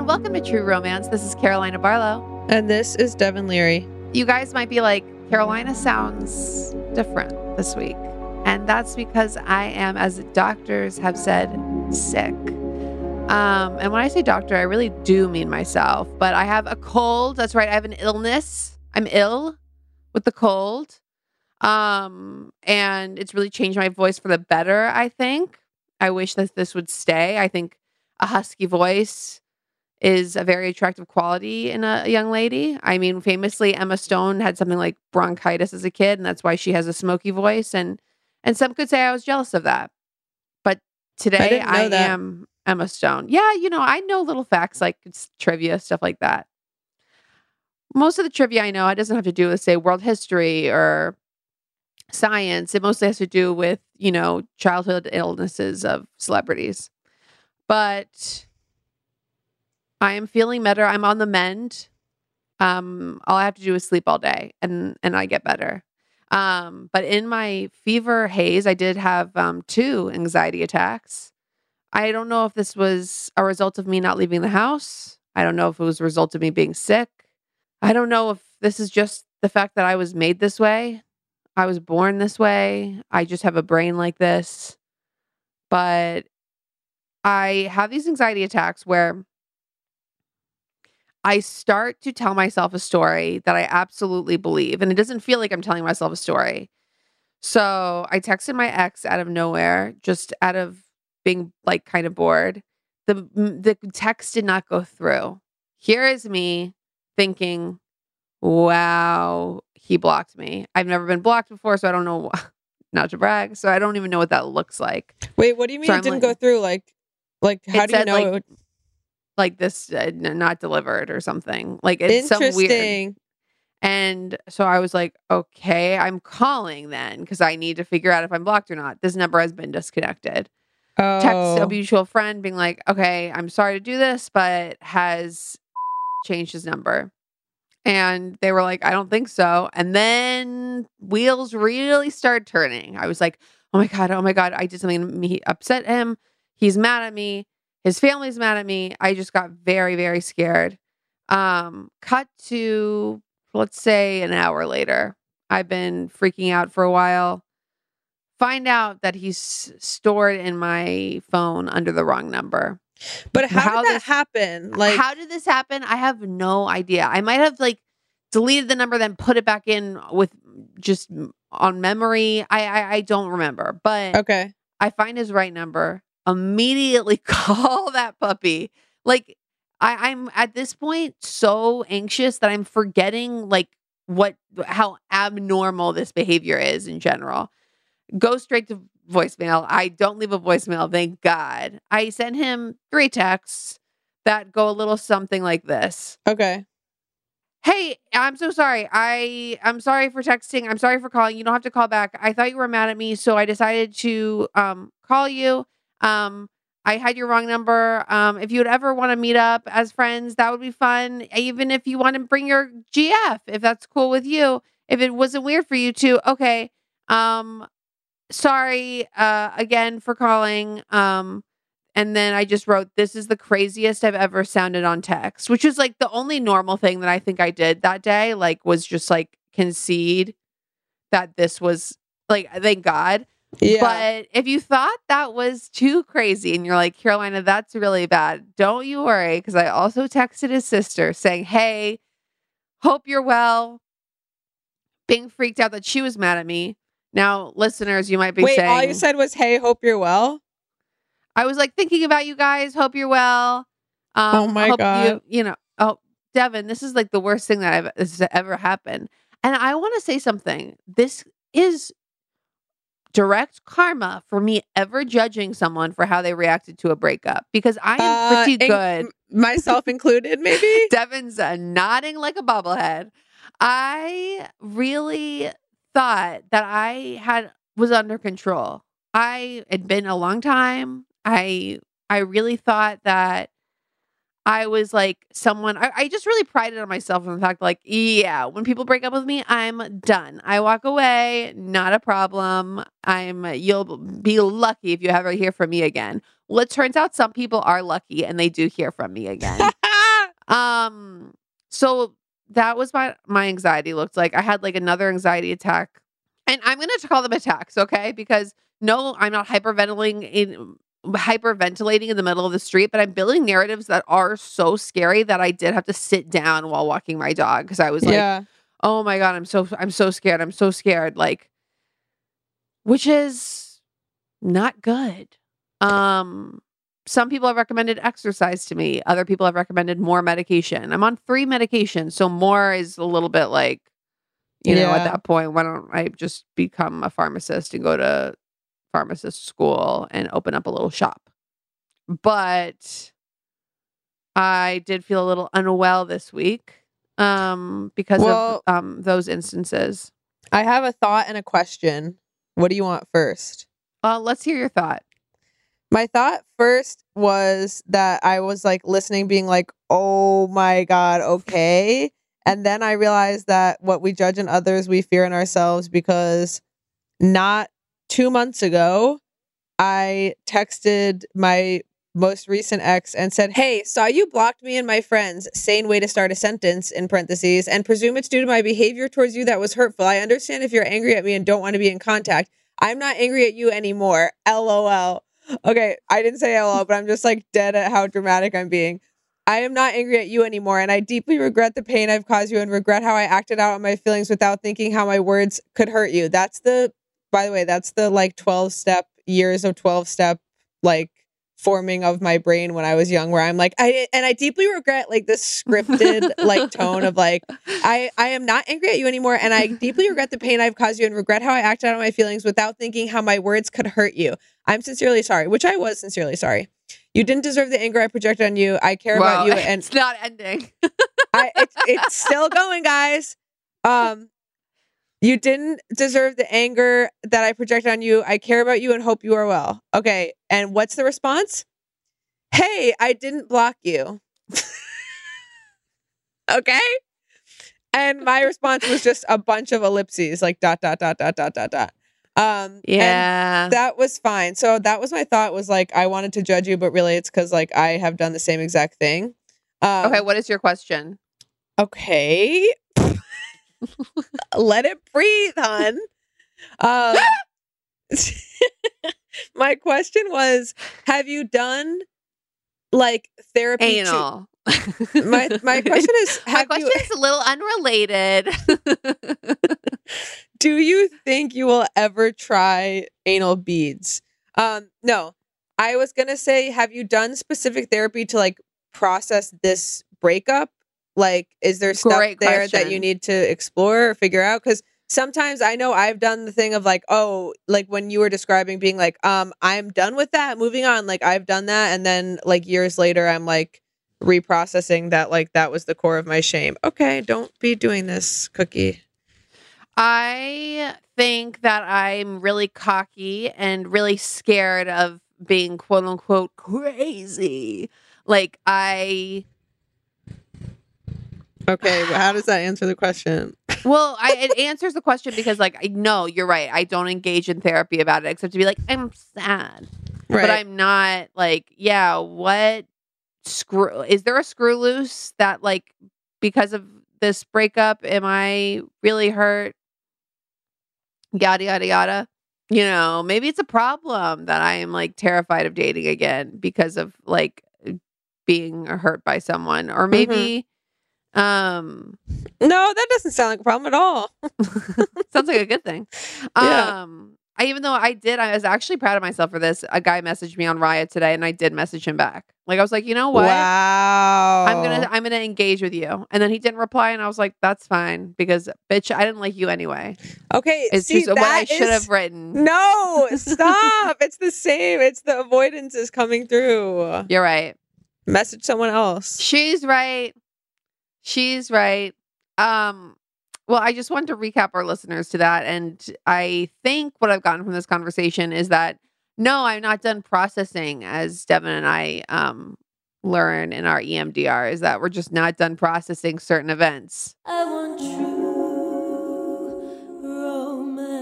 and welcome to True Romance. This is Carolina Barlow. And this is Devin Leary. You guys might be like, Carolina sounds different this week. And that's because I am, as doctors have said, sick. Um, and when I say doctor, I really do mean myself. But I have a cold. That's right. I have an illness. I'm ill with the cold. Um, and it's really changed my voice for the better, I think. I wish that this would stay. I think a husky voice is a very attractive quality in a young lady. I mean, famously, Emma Stone had something like bronchitis as a kid, and that's why she has a smoky voice. And and some could say I was jealous of that. But today didn't I, am Emma Stone. Yeah, you know, I know little facts like it's trivia, stuff like that. Most of the trivia I know, it doesn't have to do with, say, world history or science. It mostly has to do with, you know, childhood illnesses of celebrities. But I am feeling better. I'm on the mend. Um, all I have to do is sleep all day and and I get better. Um, but in my fever haze, I did have um two anxiety attacks. I don't know if this was a result of me not leaving the house. I don't know if it was a result of me being sick. I don't know if this is just the fact that I was made this way. I was born this way. I just have a brain like this. But I have these anxiety attacks where I start to tell myself a story that I absolutely believe, and it doesn't feel like I'm telling myself a story. So I texted my ex out of nowhere, just out of being like kind of bored. The the text did not go through. Here is me thinking, "Wow, he blocked me. I've never been blocked before, so I don't know." Not to brag, so I don't even know what that looks like. Wait, what do you mean So it I'm didn't like- go through? Like, like how do you know? like, it would- Like this, uh, n- not delivered or something. Like it's some weird. And so I was like, okay, I'm calling then because I need to figure out if I'm blocked or not. This number has been disconnected. Oh, Text a mutual friend being like, okay, I'm sorry to do this, but has changed his number. And they were like, I don't think so. And then wheels really started turning. I was like, oh my God, oh my God, I did something. He upset him. He's mad at me. His family's mad at me. I just got very, very scared. Um, cut to let's say an hour later. I've been freaking out for a while. Find out that he's stored in my phone under the wrong number. but how, how did that this- happen? Like, How did this happen? I have no idea. I might have like deleted the number, then put it back in with just on memory. I I, I don't remember, but okay, I find his right number. Immediately call that puppy. Like I, I'm at this point so anxious that I'm forgetting like what how abnormal this behavior is in general. Go straight to voicemail. I don't leave a voicemail, thank God. I sent him three texts that go a little something like this. Okay. Hey, I'm so sorry. I I'm sorry for texting. I'm sorry for calling. You don't have to call back. I thought you were mad at me, so I decided to um call you. Um I had your wrong number. Um if you would ever want to meet up as friends, that would be fun. Even if you want to bring your GF, if that's cool with you. If it wasn't weird for you to, okay. Um sorry uh again for calling. Um and then I just wrote, This is the craziest I've ever sounded on text, which is like the only normal thing that I think I did that day, like, was just like concede that this was like, thank God. Yeah. But if you thought that was too crazy and you're like, Carolina, that's really bad, don't you worry. Because I also texted his sister saying, Hey, hope you're well. Being freaked out that she was mad at me. Now, listeners, you might be Wait, saying, all you said was, "Hey, hope you're well." I was like thinking about you guys. Hope you're well. Um, Oh my hope God. You, you know, oh, Devin, this is like the worst thing that I've this has ever happened. And I want to say something. This is direct karma for me ever judging someone for how they reacted to a breakup because I am Uh, pretty good. m- myself included, maybe. Devin's uh, nodding like a bobblehead. I really thought that I had was under control. I had been a long time. I I really thought that I was like someone I, I just really prided on myself in the fact like, yeah, when people break up with me, I'm done. I walk away, not a problem. I'm you'll be lucky if you ever hear from me again. Well, it turns out some people are lucky and they do hear from me again. Um, so that was my my anxiety looked like. I had like another anxiety attack. And I'm gonna call them attacks, okay? Because no, I'm not hyperventilating in hyperventilating in the middle of the street, but I'm building narratives that are so scary that I did have to sit down while walking my dog because I was like, yeah. oh my god i'm so i'm so scared i'm so scared like which is not good. Um some people have recommended exercise to me other people have recommended more medication. I'm on three medications so more is a little bit like you know at that point why don't i just become a pharmacist and go to pharmacist school and open up a little shop but i did feel a little unwell this week um because Well- of um those instances I have a thought and a question. What do you want first? uh let's hear your thought My thought first was that I was like listening, being like, oh my God, okay. And then I realized that what we judge in others, we fear in ourselves because not two months ago, I texted my most recent ex and said, Hey, saw you blocked me and my friends. Sane way to start a sentence in parentheses and presume it's due to my behavior towards you that was hurtful. I understand if you're angry at me and don't want to be in contact. I'm not angry at you anymore. LOL. Okay, I didn't say LOL, but I'm just like dead at how dramatic I'm being. I am not angry at you anymore, and I deeply regret the pain I've caused you and regret how I acted out on my feelings without thinking how my words could hurt you. That's the, by the way, that's the like 12 step years of 12 step like forming of my brain when I was young, where I'm like, I, and I deeply regret like this scripted like tone of like, I, I am not angry at you anymore, and I deeply regret the pain I've caused you and regret how I acted out on my feelings without thinking how my words could hurt you. I'm sincerely sorry, which I was sincerely sorry. You didn't deserve the anger I projected on you. I care about you, and it's not ending I, it's, it's still going, guys. Um, you didn't deserve the anger that I projected on you. I care about you and hope you are well. Okay, and what's the response? Hey, I didn't block you. okay. And my response was just a bunch of ellipses, like dot dot dot dot dot dot dot. Um, and yeah that was fine. So that was my thought. Was like I wanted to judge you, but really it's because like I have done the same exact thing. Um, okay what is your question Okay. Let it breathe, hun. Um, my question was Have you done like therapy? to- anal my, my question is my question you, is a little unrelated Do you think you will ever try anal beads? Um, no. I was to say, have you done specific therapy to like process this breakup? Like, is there stuff Great there that you need to explore or figure out? Because sometimes I know I've done the thing of like, oh, like when you were describing being like, um, I'm done with that, moving on. Like I've done that, and then like years later, I'm like reprocessing that like that was the core of my shame. Okay, don't be doing this, Cookie. I think that I'm really cocky and really scared of being quote unquote crazy. Like I Okay, but how does that answer the question? well, I it answers the question because like I know you're right. I don't engage in therapy about it except to be like, I'm sad. Right. But I'm not like, yeah, what screw is there a screw loose that like because of this breakup am I really hurt? Yada yada yada. You know, maybe it's a problem that I am like terrified of dating again because of like being hurt by someone. Or mm-hmm. maybe um no, that doesn't sound like a problem at all. Sounds like a good thing. Yeah. Um, I even though I did, I was actually proud of myself for this. A guy messaged me on Raya today, and I did message him back. Like I was like, you know what? Wow. I'm gonna I'm gonna engage with you. And then he didn't reply, and I was like, that's fine because bitch, I didn't like you anyway. Okay, It's see, just what I should is- have written. No, stop. it's the same. It's the avoidance is coming through. You're right. Message someone else. She's right. She's right. Um, well, I just want to recap our listeners to that. And I think what I've gotten from this conversation is that no, I'm not done processing as Devin and I um learn in our EMDR is that we're just not done processing certain events. I want true romance.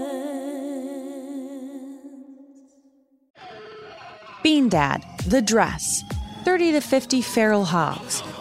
Bean Dad, The Dress, 30 to 50 Feral Hogs.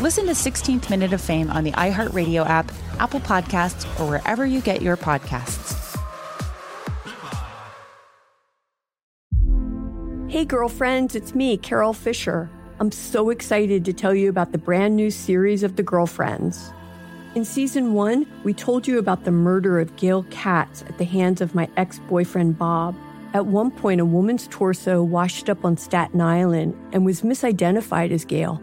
Listen to 16th Minute of Fame on the iHeartRadio app, Apple Podcasts, or wherever you get your podcasts. Hey, girlfriends, it's me, Carol Fisher. I'm so excited to tell you about the brand new series of The Girlfriends. In season one, we told you about the murder of Gail Katz at the hands of my ex boyfriend, Bob. At one point, a woman's torso washed up on Staten Island and was misidentified as Gail.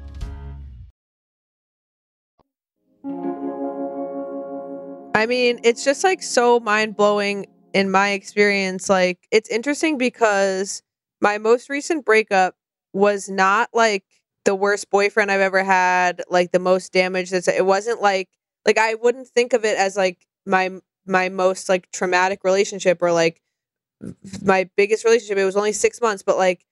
I mean, it's just like so mind blowing in my experience. Like, it's interesting because my most recent breakup was not like the worst boyfriend I've ever had, like the most damage that's it wasn't like like I wouldn't think of it as like my my most like traumatic relationship or like my biggest relationship. It was only 6 months, but like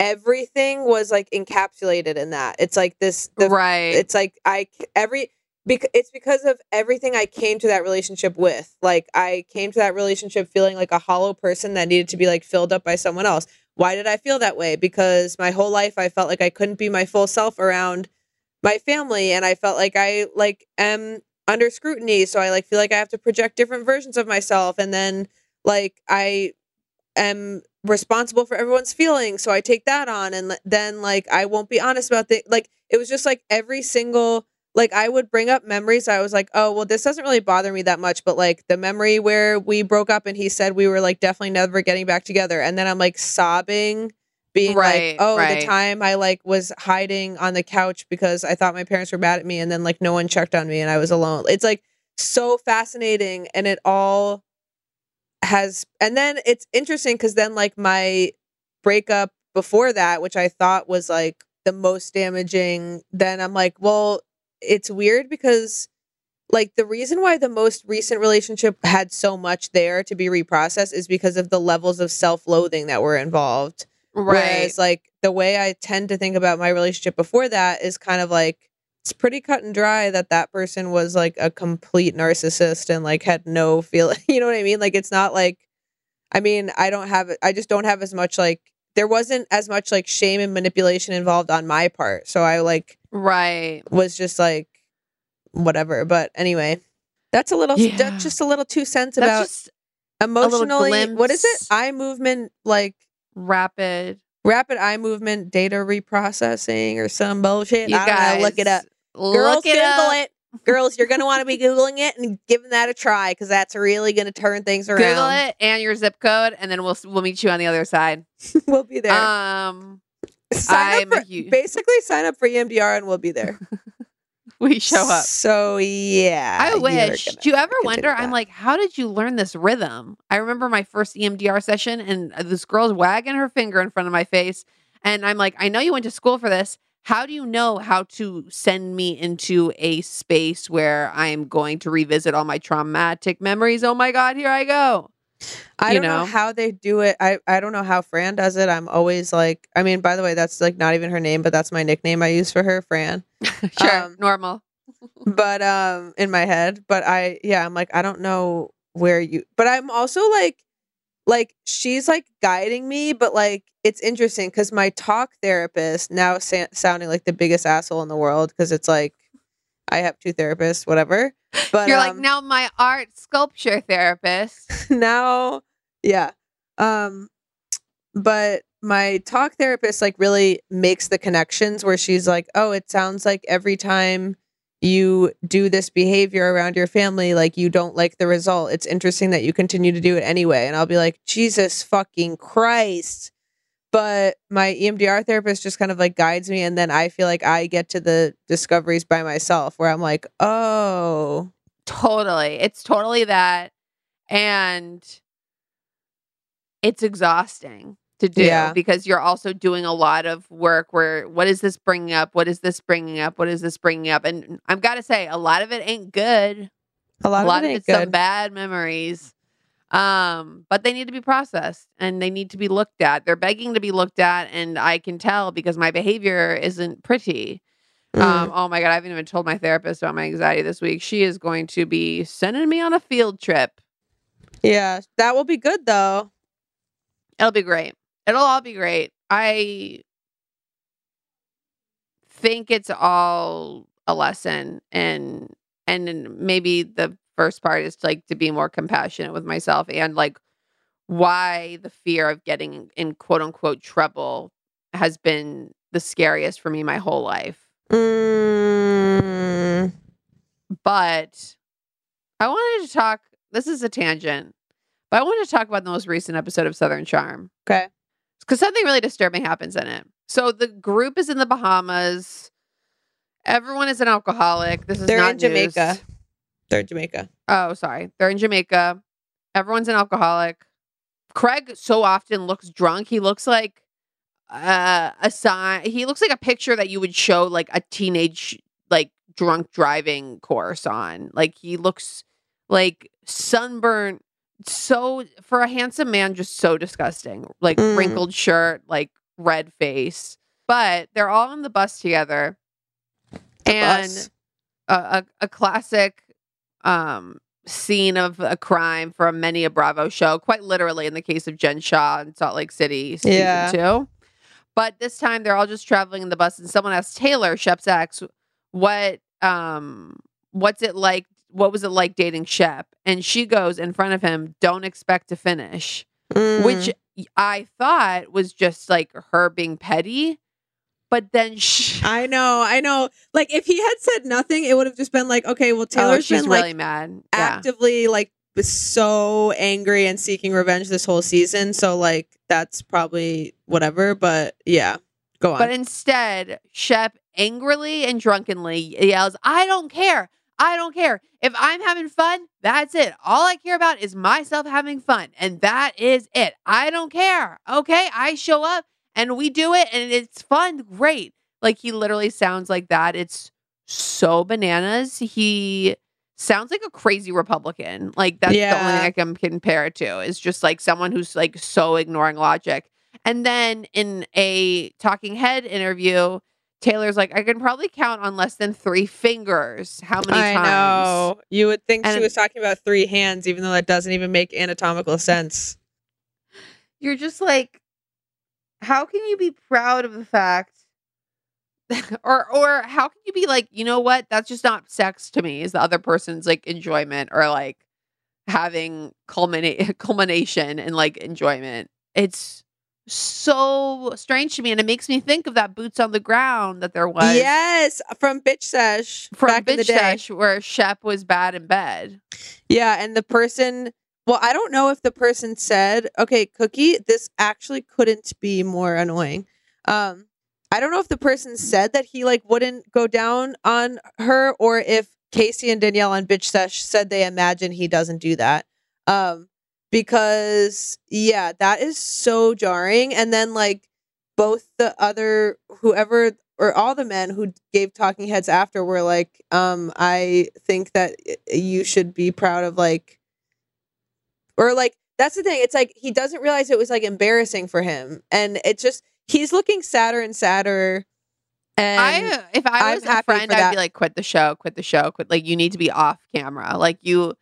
everything was like encapsulated in that. It's like this the, right. It's like I every because it's because of everything I came to that relationship with. Like I came to that relationship feeling like a hollow person that needed to be like filled up by someone else. Why did I feel that way? Because my whole life I felt like I couldn't be my full self around my family and I felt like I like am under scrutiny, so I like feel like I have to project different versions of myself and then like I am responsible for everyone's feelings, so I take that on and then like I won't be honest about the like it was just like every single like I would bring up memories. I was like, oh well, this doesn't really bother me that much, but like the memory where we broke up and he said we were like definitely never getting back together, and then I'm like sobbing, being Right, like, oh, right. the time I like was hiding on the couch because I thought my parents were mad at me, and then like no one checked on me and I was alone. It's like so fascinating, and it all has, and then it's interesting because then like my breakup before that, which I thought was like the most damaging, then I'm like, well, it's weird because like the reason why the most recent relationship had so much there to be reprocessed is because of the levels of self-loathing that were involved. Right. Whereas like the way I tend to think about my relationship before that is kind of like it's pretty cut and dry that that person was like a complete narcissist and like had no feeling. you know what I mean? Like it's not like I mean, I don't have I just don't have as much like there wasn't as much like shame and manipulation involved on my part. So I like right. was just like whatever. But anyway, that's a little Yeah. that's just a little two cents about emotionally what is it? Eye movement like rapid. rapid eye movement data reprocessing or some bullshit. You I don't know. Look it guys, up. Girls, it Google up. it. Girls, you're gonna want to be googling it and giving that a try because that's really gonna turn things around. Google it and your zip code, and then we'll we'll meet you on the other side. we'll be there. Um, sign I'm up for, huge- basically sign up for EMDR and we'll be there. we show up. So yeah, I wish. Do you ever wonder? I'm like, how did you learn this rhythm? I remember my first EMDR session, and this girl's wagging her finger in front of my face, and I'm like, I know you went to school for this. How do you know how to send me into a space where I am going to revisit all my traumatic memories? Oh my god, here I go. I don't know? know? how they do it. I, I don't know how Fran does it. I'm always like, I mean, by the way, that's like not even her name, but that's my nickname I use for her, Fran. Sure, Um, normal. but um, in my head, but I, yeah, I'm like, I don't know where you, but I'm also like, like she's like guiding me, but like it's interesting because my talk therapist now sa- sounding like the biggest asshole in the world because it's like I have two therapists, whatever. But You're like um, now my art sculpture therapist. now yeah um but my talk therapist like really makes the connections where she's like oh it sounds like every time you do this behavior around your family like you don't like the result it's interesting that you continue to do it anyway and i'll be like jesus fucking christ but my EMDR therapist just kind of like guides me and then I feel like I get to the discoveries by myself where I'm like, "Oh, Totally. It's totally that. And it's exhausting to do Yeah. because you're also doing a lot of work where what is this bringing up? What is this bringing up? What is this bringing up? And I've got to say, a lot of it ain't good. a lot, a lot of of it ain't it's some bad memories. Um, but they need to be processed and they need to be looked at. They're begging to be looked at, and I can tell because my behavior isn't pretty. Mm. Um, oh my god, I haven't even told my therapist about my anxiety this week. She is going to be sending me on a field trip. Yeah, that will be good though. It'll be great. It'll all be great. I think it's all a lesson and and maybe the first part is like to be more compassionate with myself and like why the fear of getting in quote unquote trouble has been the scariest for me my whole life. Mm, But I wanted to talk this is a tangent. But I wanted to talk about the most recent episode of Southern Charm. okay. because something really disturbing happens in it. So the group is in the Bahamas. Everyone is an alcoholic. This is They're not in Jamaica. They're in Jamaica. Oh, sorry. They're in Jamaica. Everyone's an alcoholic. Craig so often looks drunk. He looks like uh, a sign. He looks like a picture that you would show like a teenage like drunk driving course on. Like he looks like sunburnt. So for a handsome man, just so disgusting. Like Mm. wrinkled shirt, like red face. But they're all on the bus together, The and bus. a, a a classic um scene of a crime from many a Bravo show, quite literally in the case of Jen Shah in Salt Lake City season Yeah. two. But this time they're all just traveling in the bus and someone asks Taylor, Shep's ex, what um what's it like what was it like dating Shep? And she goes in front of him, don't expect to finish. Mm. Which I thought was just like her being petty. But then she, I know, I know. Like if he had said nothing, it would have just been like, okay, well, oh, Taylor's she's been really like mad. Yeah. actively like so angry and seeking revenge this whole season. So like that's probably whatever. But yeah, go on. But instead, Shep angrily and drunkenly yells, I don't care. I don't care. If I'm having fun, that's it. All I care about is myself having fun. And that is it. I don't care. Okay. I show up and we do it and it's fun. Great. Like he literally sounds like that. It's so bananas. He sounds like a crazy Republican. Like that's the only thing I can compare it to is just like someone who's like so ignoring logic. And then in a talking head interview, Taylor's like, I can probably count on less than three fingers. How many I times? know. You would think she was talking about three hands, even though that doesn't even make anatomical sense. You're just like, how can you be proud of the fact? or or how can you be like, you know what? That's just not sex to me, is the other person's like enjoyment or like having culminate culmination and like enjoyment. It's so strange to me and it makes me think of that boots on the ground that there was Yes, from Bitch Sesh from back in the Bitch day. Sesh where Shep was bad in bed. Yeah, and the person, well, I don't know if the person said, okay, Cookie, this actually couldn't be more annoying. Um, I don't know if the person said that he like wouldn't go down on her or if Casey and Danielle on Bitch Sesh said they imagine he doesn't do that. Um, because yeah, that is so jarring. And then like both the other whoever or all the men who gave talking heads after were like, um, I think that you should be proud of like or like that's the thing. It's like he doesn't realize it was like embarrassing for him. And it's just he's looking sadder and sadder. And I if I I'm was a friend, I'd be like, quit the show, quit the show, quit. Like you need to be off camera. Like you,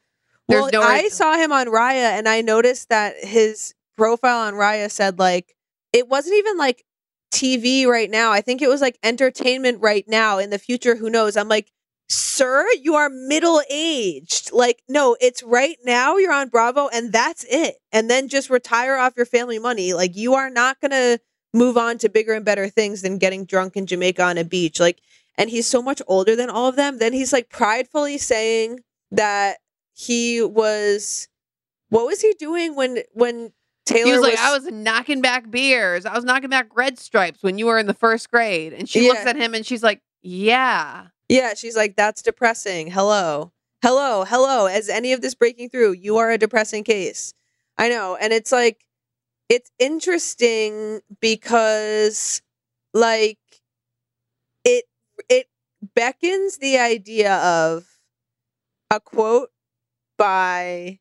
there's well, no. I saw him on Raya and I noticed that his profile on Raya said like it wasn't even like TV right now. I think it was like entertainment right now. In the future, who knows? I'm like, sir, you are middle aged. Like, no, it's right now. You're on Bravo, and that's it. And then just retire off your family money. Like, you are not gonna move on to bigger and better things than getting drunk in Jamaica on a beach. Like, and he's so much older than all of them. Then he's like pridefully saying that he was. What was he doing when when Taylor he was like, I was knocking back beers. I was knocking back red stripes when you were in the first grade. And she looks at him and she's like, Yeah. Yeah, she's like, that's depressing. Hello. Hello. Hello. As any of this breaking through, you are a depressing case. I know. And it's like, it's interesting because, like, it, it beckons the idea of a quote by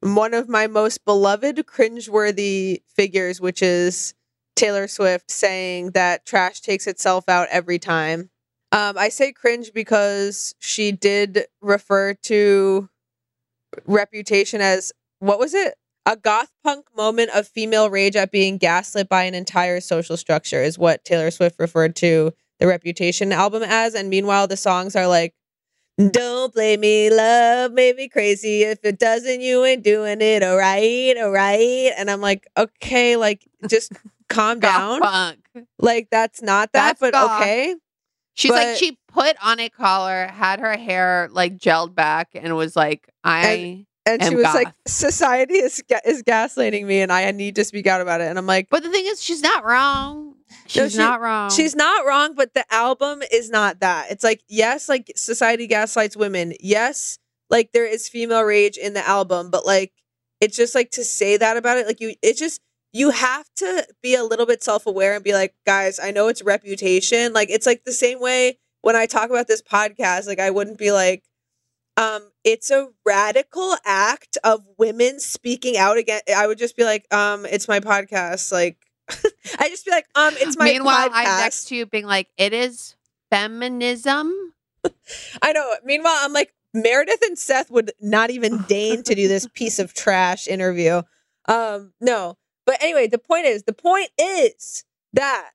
one of my most beloved cringeworthy figures, which is Taylor Swift saying that trash takes itself out every time. Um, I say cringe because she did refer to Reputation as what was it? A goth punk moment of female rage at being gaslit by an entire social structure is what Taylor Swift referred to the Reputation album as. And meanwhile, the songs are like, Don't blame me, love made me crazy. If it doesn't, you ain't doing it. All right, all right. And I'm like, okay, like just calm down. Punk. Like that's not that, That's but goth. okay. She's like, she put on a collar, had her hair like gelled back, and was like, I and am she was goth. like, "Society is is gaslighting me, and I need to speak out about it." And I'm like, But the thing is, she's not wrong. She's No, she- not wrong. She's not wrong, but the album is not that. It's like, yes, like society gaslights women. Yes, like there is female rage in the album, but like it's just like to say that about it, like you, it's just you have to be a little bit self aware and be like, guys, I know it's reputation. Like it's like the same way when I talk about this podcast, like I wouldn't be like, um, it's a radical act of women speaking out again. I would just be like, um, it's my podcast. Like I just be like, um, it's my Meanwhile, podcast. I'm next to you being like, it is feminism. I know. Meanwhile, I'm like, Meredith and Seth would not even deign to do this piece of trash interview. Um, no. But anyway, the point is, the point is that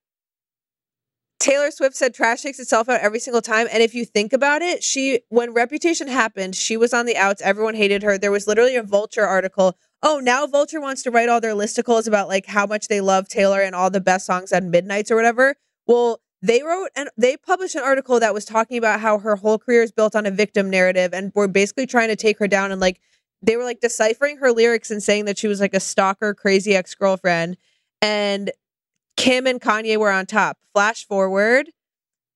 Taylor Swift said trash takes itself out every single time. And if you think about it, she, when Reputation happened, she was on the outs. Everyone hated her. There was literally a Vulture article. Oh, now Vulture wants to write all their listicles about like how much they love Taylor and all the best songs at Midnights or whatever. Well, they wrote and they published an article that was talking about how her whole career is built on a victim narrative and were basically trying to take her down and like they were like deciphering her lyrics and saying that she was like a stalker, crazy ex girlfriend. And Kim and Kanye were on top. Flash forward,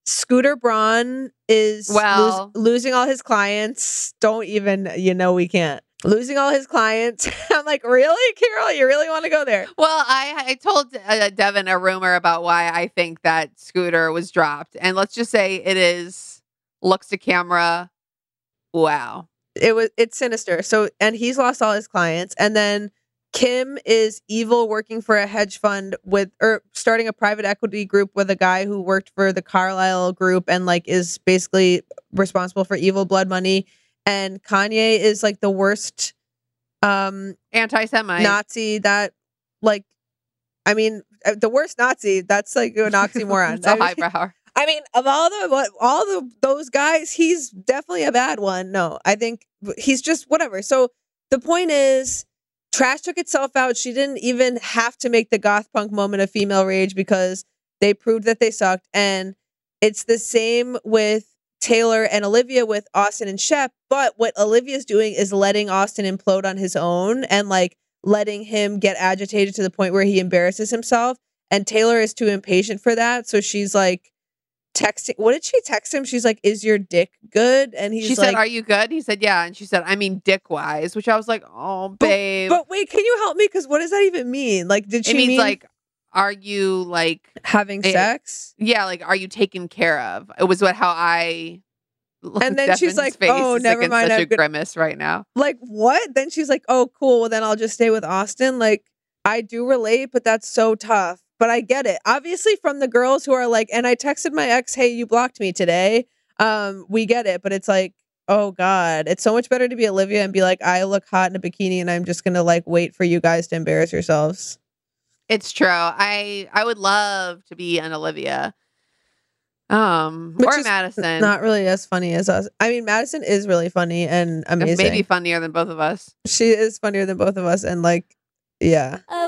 Scooter Braun is Well- los- losing all his clients. Don't even, you know, we can't. Losing all his clients. I'm like, really, Carol? You really want to go there? Well, I, I told uh, Devin a rumor about why I think that Scooter was dropped. And let's just say it is looks to camera. Wow. It was it's sinister. So and he's lost all his clients and then Kim is evil working for a hedge fund with or starting a private equity group with a guy who worked for the Carlyle group and like is basically responsible for evil blood money and Kanye is like the worst um Anti Semite. Nazi that like I mean uh, the worst Nazi that's like an oxymoron. It's a highbrow. I mean, of all the all the those guys, he's definitely a bad one. No, I think he's just whatever. So the point is, trash took itself out. She didn't even have to make the goth punk moment of female rage because they proved that they sucked. And it's the same with Taylor and Olivia with Austin and Shep. But what Olivia's doing is letting Austin implode on his own and like letting him get agitated to the point where he embarrasses himself. And Taylor is too impatient for that. So she's like texting. What did she text him? She's like, "Is your dick good?" And he's she like, said, Are you good? He said, Yeah. And she said, I mean, dick wise, which I was like, Oh, babe. "But wait, can you help me? Because what does that even mean? Like, did she it means mean like, are you like having eh, sex?" Yeah, like, are you taken care of? It was what how I. And then she's like, "Oh, never like, mind, Such I'm a gonna- grimace right now. Like what? Then she's like, "Oh, cool. Well, then I'll just stay with Austin." Like, I do relate, but that's so tough. But I get it. Obviously, from the girls who are like, and I texted my ex, "Hey, you blocked me today." Um, we get it, but it's like, oh god, it's so much better to be Olivia and be like, "I look hot in a bikini, and I'm just gonna like wait for you guys to embarrass yourselves." It's true. I I would love to be an Olivia. Um Which or Madison. Not really as funny as us. I mean, Madison is really funny and amazing. Maybe funnier than both of us. she is funnier than both of us, and like, yeah. I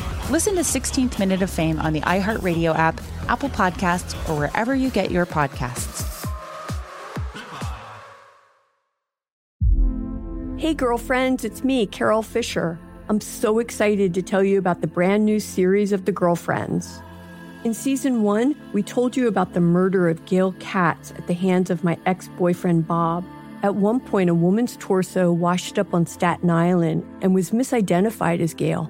Listen to 16th Minute of Fame on the iHeartRadio app, Apple Podcasts, or wherever you get your podcasts. Hey, girlfriends, it's me, Carol Fisher. I'm so excited to tell you about the brand new series of The Girlfriends. In season one, we told you about the murder of Gail Katz at the hands of my ex boyfriend Bob. At one point, a woman's torso washed up on Staten Island and was misidentified as Gail.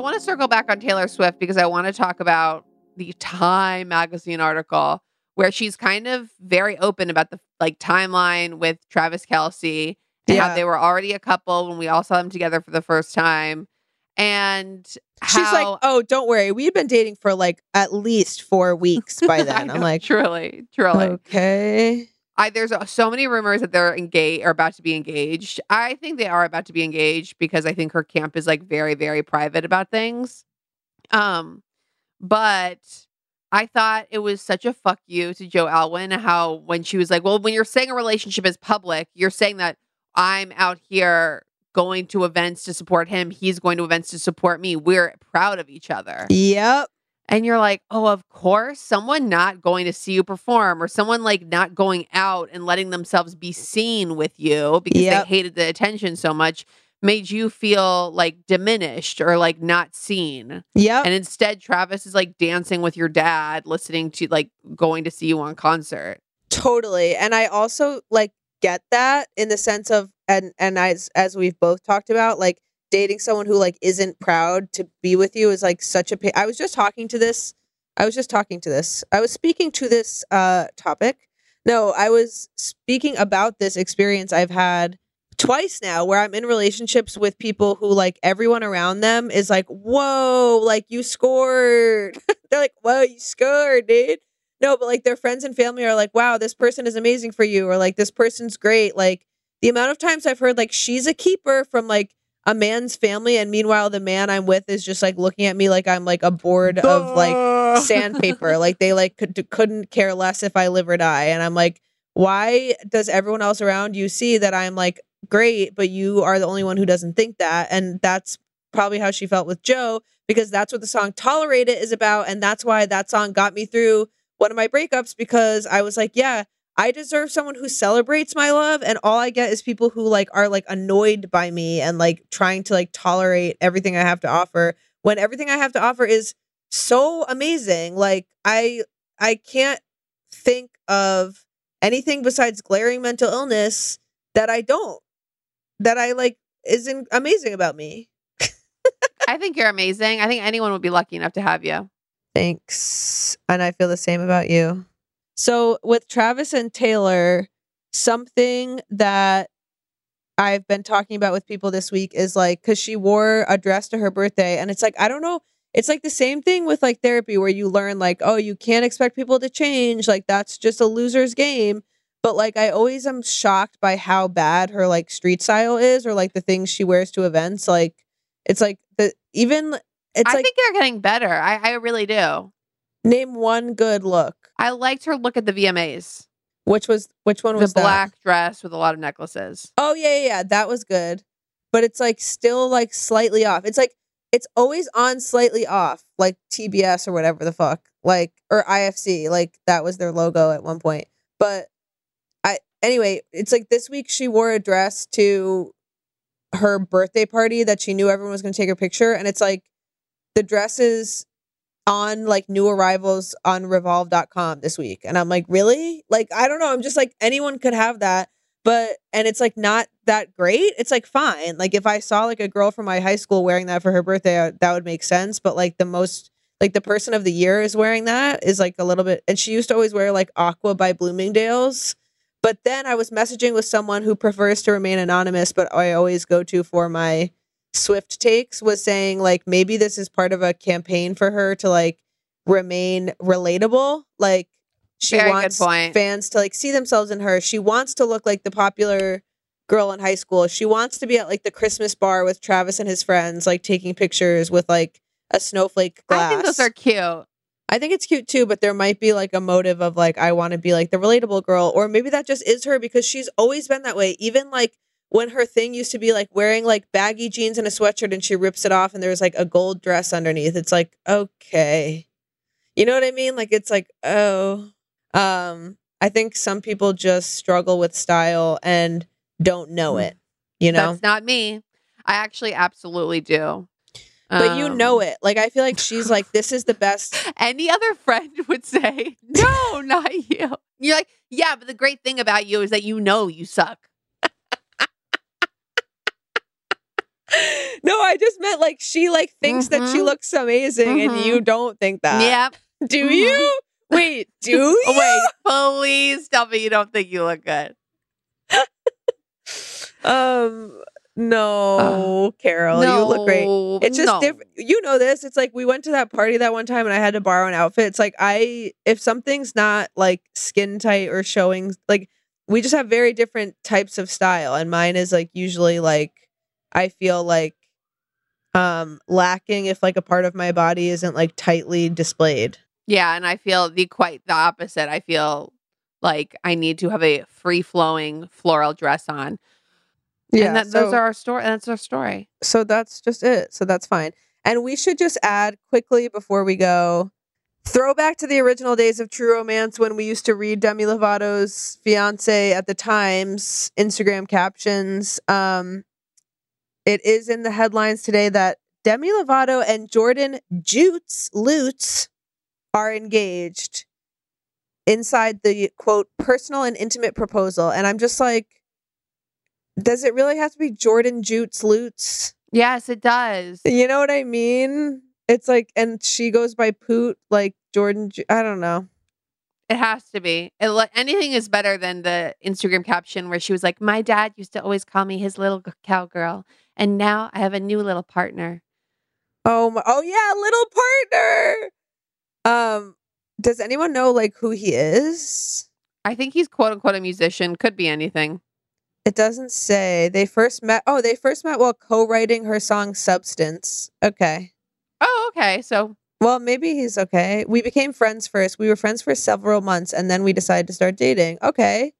want to circle back on Taylor Swift because I want to talk about the Time magazine article where she's kind of very open about the like timeline with Travis Kelce and how Yeah. they were already a couple when we all saw them together for the first time. And She's how, like, oh, don't worry. We've been dating for like at least four weeks by then. I'm know, like, truly, truly. okay. I there's uh, so many rumors that they're engaged or about to be engaged. I think they are about to be engaged because I think her camp is like very very private about things. Um but I thought it was such a fuck you to Joe Alwyn how when she was like, "Well, when you're saying a relationship is public, you're saying that I'm out here going to events to support him, he's going to events to support me. We're proud of each other." Yep. And you're like, oh, of course, someone not going to see you perform or someone like not going out and letting themselves be seen with you because Yep. they hated the attention so much made you feel like diminished or like not seen. Yeah. And instead, Travis is like dancing with your dad, listening to like going to see you on concert. Totally. And I also like get that in the sense of and and as as we've both talked about, like dating someone who like isn't proud to be with you is like such a pain. I was just talking to this I was just talking to this. I was speaking to this uh topic. No, I was speaking about this experience I've had twice now where I'm in relationships with people who like everyone around them is like, "Whoa, like you scored." They're like, "Whoa, you scored, dude." No, but like their friends and family are like, wow, this person is amazing for you, or like this person's great. Like the amount of times I've heard like she's a keeper from like a man's family, and meanwhile the man I'm with is just like looking at me like I'm like a board of like sandpaper. like they like could, couldn't care less if I live or die. And I'm like, why does everyone else around you see that I'm like great, but you are the only one who doesn't think that? And that's probably how she felt with Joe because that's what the song Tolerate It is about. And that's why that song got me through one of my breakups because I was like, yeah, I deserve someone who celebrates my love. And all I get is people who like are like annoyed by me and like trying to like tolerate everything I have to offer when everything I have to offer is so amazing. Like I I can't think of anything besides glaring mental illness that I don't that I like isn't amazing about me. I think you're amazing. I think anyone would be lucky enough to have you. Thanks. And I feel the same about you. So with Travis and Taylor, something that I've been talking about with people this week is like cuz she wore a dress to her birthday and it's like I don't know, it's like the same thing with like therapy where you learn like oh, you can't expect people to change, like that's just a loser's game. But like I always am shocked by how bad her like street style is or like the things she wears to events like it's like the even it's I like think they're getting better. I, I really do. Name one good look. I liked her look at the VMAs. Which was which one The was that? black dress with a lot of necklaces. Oh yeah, yeah, yeah, that was good. But it's like still like slightly off. It's like it's always on slightly off, like TBS or whatever the fuck. Like or IFC, like that was their logo at one point. But I anyway, it's like this week she wore a dress to her birthday party that she knew everyone was going to take her picture and it's like the dress is on like new arrivals on revolve.com this week. And I'm like, really? Like, I don't know. I'm just like, anyone could have that. But, and it's like not that great. It's like fine. Like, if I saw like a girl from my high school wearing that for her birthday, uh, that would make sense. But like, the most, like, the person of the year is wearing that is like a little bit, and she used to always wear like Aqua by Bloomingdale's. But then I was messaging with someone who prefers to remain anonymous, but I always go to for my Swift takes was saying like maybe this is part of a campaign for her to like remain relatable. Like she Very wants fans to like see themselves in her. She wants to look like the popular girl in high school. She wants to be at like the Christmas bar with Travis and his friends, like taking pictures with like a snowflake glass. I think those are cute. I think it's cute too, but there might be like a motive of like I want to be like the relatable girl, or maybe that just is her because she's always been that way. Even like when her thing used to be like wearing like baggy jeans and a sweatshirt, and she rips it off, and there's like a gold dress underneath. It's like okay, you know what I mean? Like it's like oh, um, I think some people just struggle with style and don't know it. You know, That's not me. I actually absolutely do. but you Um, know it. Like I feel like she's like this is the best. Any other friend would say, no, not you. You're like, yeah, but the great thing about you is that you know you suck. No, I just meant like she like thinks that she Mhm. looks amazing and Mhm. you don't think that. Yep. Do Mhm. you? Wait, do you? Oh, wait, please tell me you don't think you look good. Um no, Carol, you look great. It's just no. different. You know this. It's like we went to that party that one time and I had to borrow an outfit. It's like I if something's not like skin tight or showing like we just have very different types of style and mine is like usually like I feel like um lacking if like a part of my body isn't like tightly displayed. Yeah, and I feel the quite the opposite. I feel like I need to have a free flowing floral dress on. and that, those are our story. That's our story. So that's just it. So that's fine. And we should just add quickly before we go throwback to the original days of true romance when we used to read Demi Lovato's fiance at the Times Instagram captions. Um, it is in the headlines today that Demi Lovato and Jordan Jutes Lutes are engaged inside the quote personal and intimate proposal. And I'm just like, does it really have to be Jordan Jutes Lutes? Yes, it does. You know what I mean? It's like, and she goes by Poot, like Jordan. Ju- I don't know. It has to be. It, anything is better than the Instagram caption where she was like, "My dad used to always call me his little cowgirl, and now I have a new little partner." Oh my, oh yeah, little partner. Um, does anyone know like who he is? I think he's quote unquote a musician. Could be anything. It doesn't say. They first met. Oh, they first met while co-writing her song "Substance." Okay. Oh, okay. So Well, maybe he's okay. We became friends first. We were friends for several months, and then we decided to start dating. Okay.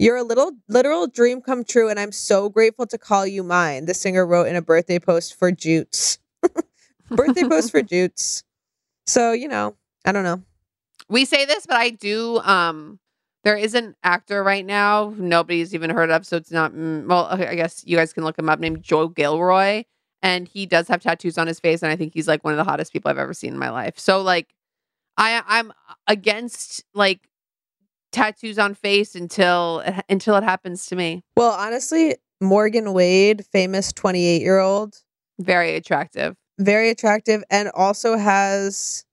You're a little literal dream come true, and I'm so grateful to call you mine. The singer wrote in a birthday post for Jutes. birthday post for Jutes. So you know, I don't know. we say this, but I do. Um, there is an actor right now who nobody's even heard of, so it's not. mm, Well, I guess you guys can look him up. Named Joe Gilroy, and he does have tattoos on his face, and I think he's like one of the hottest people I've ever seen in my life. So like, I I'm against like tattoos on face until until it happens to me. Well, honestly, Morgan Wade, famous 28 year old, Very attractive. very attractive, and also has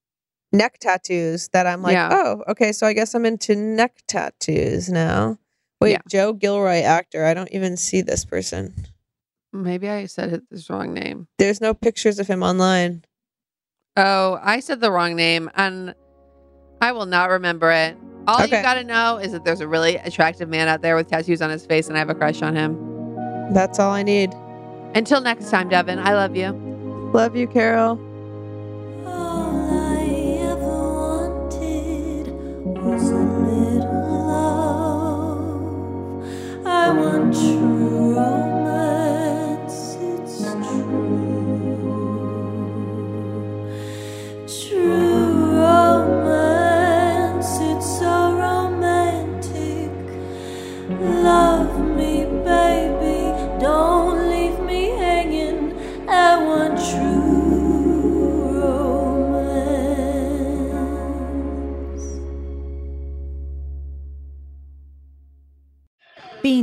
neck tattoos that I'm like, Yeah. oh, okay, so I guess I'm into neck tattoos now. Wait, Yeah. Joe Gilroy, actor. I don't even see this person. Maybe I said his wrong name. There's no pictures of him online. Oh, I said the wrong name, and I will not remember it. All Okay. you got to know is that there's a really attractive man out there with tattoos on his face, and I have a crush on him. That's all I need. Until next time, Devin, I love you. Love you, Carol. I want true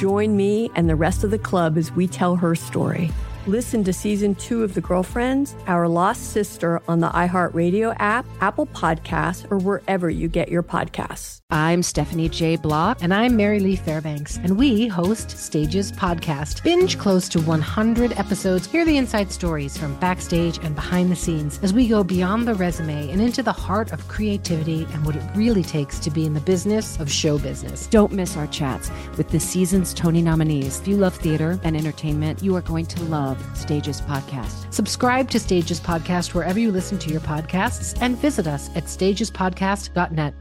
Join me and the rest of the club as we tell her story. Listen to season two of The Girlfriends, Our Lost Sister on the iHeartRadio app, Apple Podcasts, or wherever you get your podcasts. I'm Stephanie J. Block. And I'm Mary Lee Fairbanks, and we host Stages Podcast. Binge close to 100 episodes. Hear the inside stories from backstage and behind the scenes as we go beyond the resume and into the heart of creativity and what it really takes to be in the business of show business. Don't miss our chats with the season's Tony nominees. If you love theater and entertainment, you are going to love Stages Podcast. Subscribe to Stages Podcast wherever you listen to your podcasts and visit us at stagespodcast.net.